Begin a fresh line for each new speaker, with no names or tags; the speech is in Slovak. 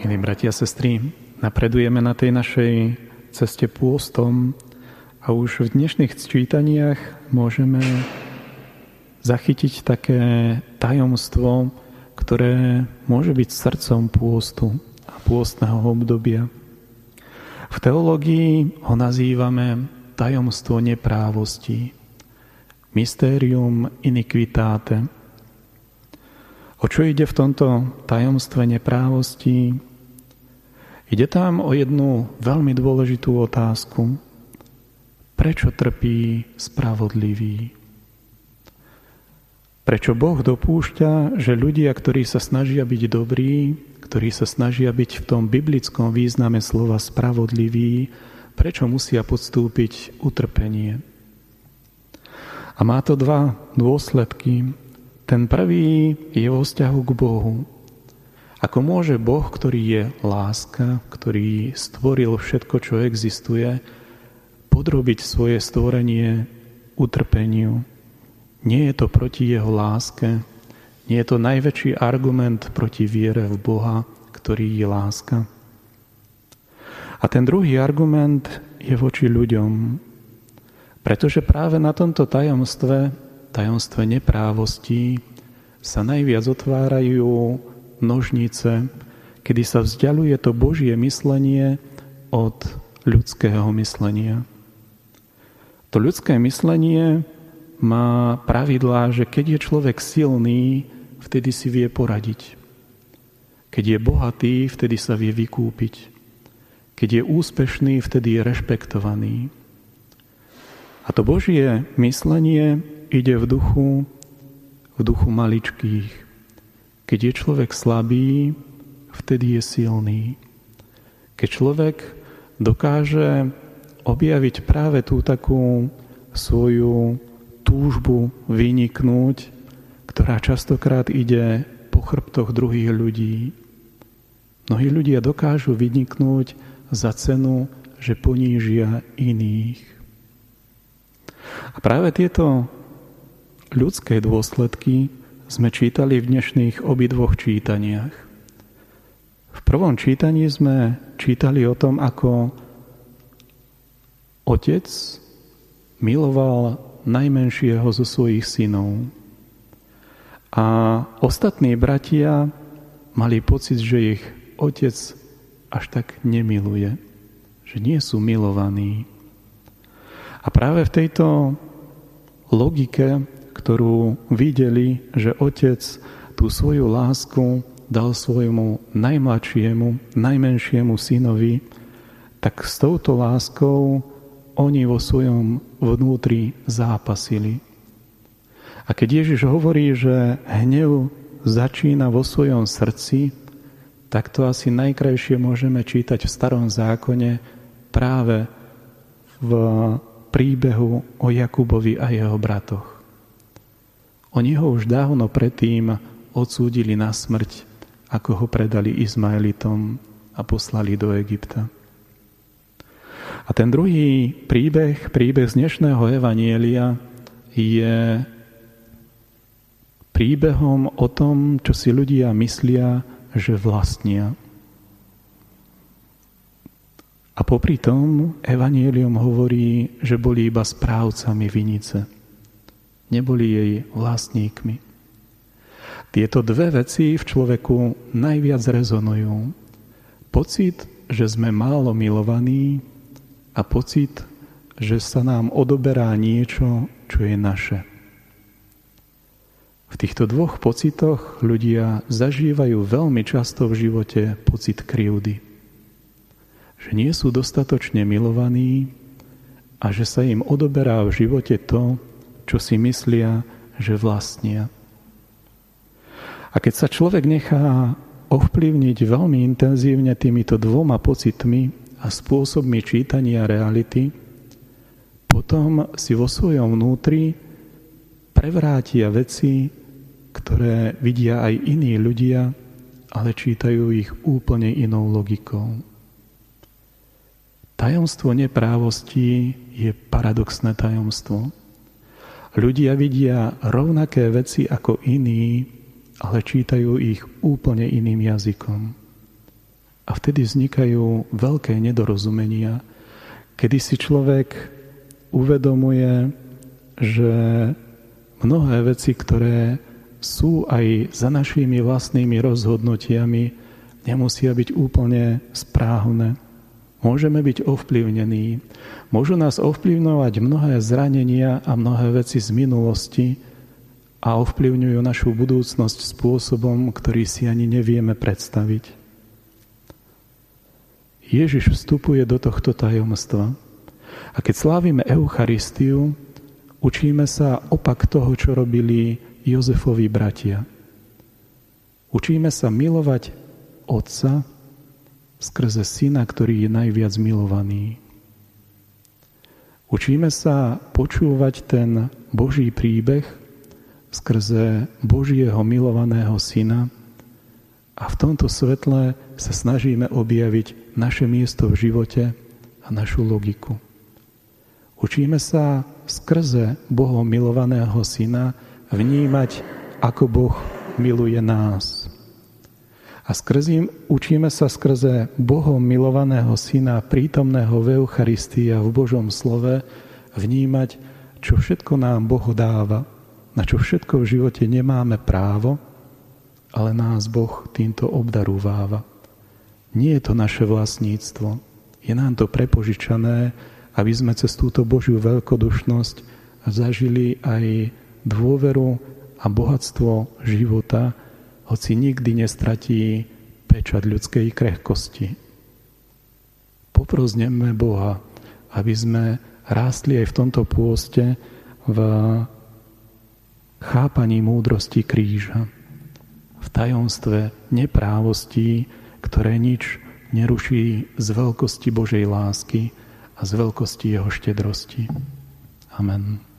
Milí bratia a sestry, napredujeme na tej našej ceste pôstom a už v dnešných čítaniach môžeme zachytiť také tajomstvo, ktoré môže byť srdcom pôstu a pôstneho obdobia. V teológii ho nazývame tajomstvo neprávosti, mysterium iniquitate. O čo ide v tomto tajomstve neprávosti? Ide tam o jednu veľmi dôležitú otázku. Prečo trpí spravodlivý? Prečo Boh dopúšťa, že ľudia, ktorí sa snažia byť dobrí, ktorí sa snažia byť v tom biblickom význame slova spravodliví, prečo musia podstúpiť utrpenie. A má to dva dôsledky. Ten prvý je vo vzťahu k Bohu. Ako môže Boh, ktorý je láska, ktorý stvoril všetko, čo existuje, podrobiť svoje stvorenie utrpeniu. Nie je to proti jeho láske, nie je to najväčší argument proti viere v Boha, ktorý je láska. A ten druhý argument je voči ľuďom. Pretože práve na tomto tajomstve, tajomstve neprávostí, sa najviac otvárajú nožnice, kedy sa vzdialuje to Božie myslenie od ľudského myslenia. To ľudské myslenie má pravidlá, že keď je človek silný, vtedy si vie poradiť. Keď je bohatý, vtedy sa vie vykúpiť. Keď je úspešný, vtedy je rešpektovaný. A to Božie myslenie ide v duchu, v duchu maličkých. Keď je človek slabý, vtedy je silný. Keď človek dokáže objaviť práve tú takú svoju túžbu vyniknúť, ktorá častokrát ide po chrbtoch druhých ľudí. Mnohí ľudia dokážu vyniknúť za cenu, že ponížia iných. A práve tieto ľudské dôsledky sme čítali v dnešných obidvoch čítaniach. V prvom čítaní sme čítali o tom, ako otec miloval najmenšieho zo svojich synov. A ostatní bratia mali pocit, že ich otec až tak nemiluje, že nie sú milovaní. A práve v tejto logike, ktorú videli, že otec tú svoju lásku dal svojmu najmladšiemu, najmenšiemu synovi, tak s touto láskou oni vo svojom vnútri zápasili. A keď Ježiš hovorí, že hnev začína vo svojom srdci, tak to asi najkrajšie môžeme čítať v starom zákone práve v príbehu o Jakubovi a jeho bratoch. Oni ho už dávno predtým odsúdili na smrť, ako ho predali Izmaelitom a poslali do Egypta. A ten druhý príbeh, príbeh z dnešného Evanielia je príbehom o tom, čo si ľudia myslia, že vlastnia. A popri tom Evangelium hovorí, že boli iba správcami vinice. Neboli jej vlastníkmi. Tieto dve veci v človeku najviac rezonujú. Pocit, že sme málo milovaní a pocit, že sa nám odoberá niečo, čo je naše. V týchto dvoch pocitoch ľudia zažívajú veľmi často v živote pocit krivdy. Že nie sú dostatočne milovaní a že sa im odoberá v živote to, čo si myslia, že vlastnia. A keď sa človek nechá ovplyvniť veľmi intenzívne týmito dvoma pocitmi a spôsobmi čítania reality, potom si vo svojom vnútri prevrátia veci, ktoré vidia aj iní ľudia, ale čítajú ich úplne inou logikou. Tajomstvo neprávosti je paradoxné tajomstvo. Ľudia vidia rovnaké veci ako iní, ale čítajú ich úplne iným jazykom. A vtedy vznikajú veľké nedorozumenia, kedy si človek uvedomuje, že mnohé veci, ktoré sú aj za našimi vlastnými rozhodnutiami, nemusia byť úplne správne. Môžeme byť ovplyvnení. Môžu nás ovplyvňovať mnohé zranenia a mnohé veci z minulosti a ovplyvňujú našu budúcnosť spôsobom, ktorý si ani nevieme predstaviť. Ježiš vstupuje do tohto tajomstva. A keď slávime Eucharistiu, učíme sa opak toho, čo robili Jozefovi bratia. Učíme sa milovať Otca skrze Syna, ktorý je najviac milovaný. Učíme sa počúvať ten Boží príbeh skrze Božieho milovaného Syna, a v tomto svetle sa snažíme objaviť naše miesto v živote a našu logiku. Učíme sa skrze Bohom milovaného Syna vnímať, ako Boh miluje nás. A skrze, učíme sa skrze Bohom milovaného Syna, prítomného v Eucharistii a v Božom slove, vnímať, čo všetko nám Boh dáva, na čo všetko v živote nemáme právo, ale nás Boh týmto obdarúváva. Nie je to naše vlastníctvo. Je nám to prepožičané, aby sme cez túto Božiu veľkodušnosť zažili aj dôveru a bohatstvo života, hoci nikdy nestratí pečať ľudskej krehkosti. Poprozneme Boha, aby sme rástli aj v tomto pôste v chápaní múdrosti kríža v tajomstve neprávostí, ktoré nič neruší z veľkosti Božej lásky a z veľkosti Jeho štedrosti. Amen.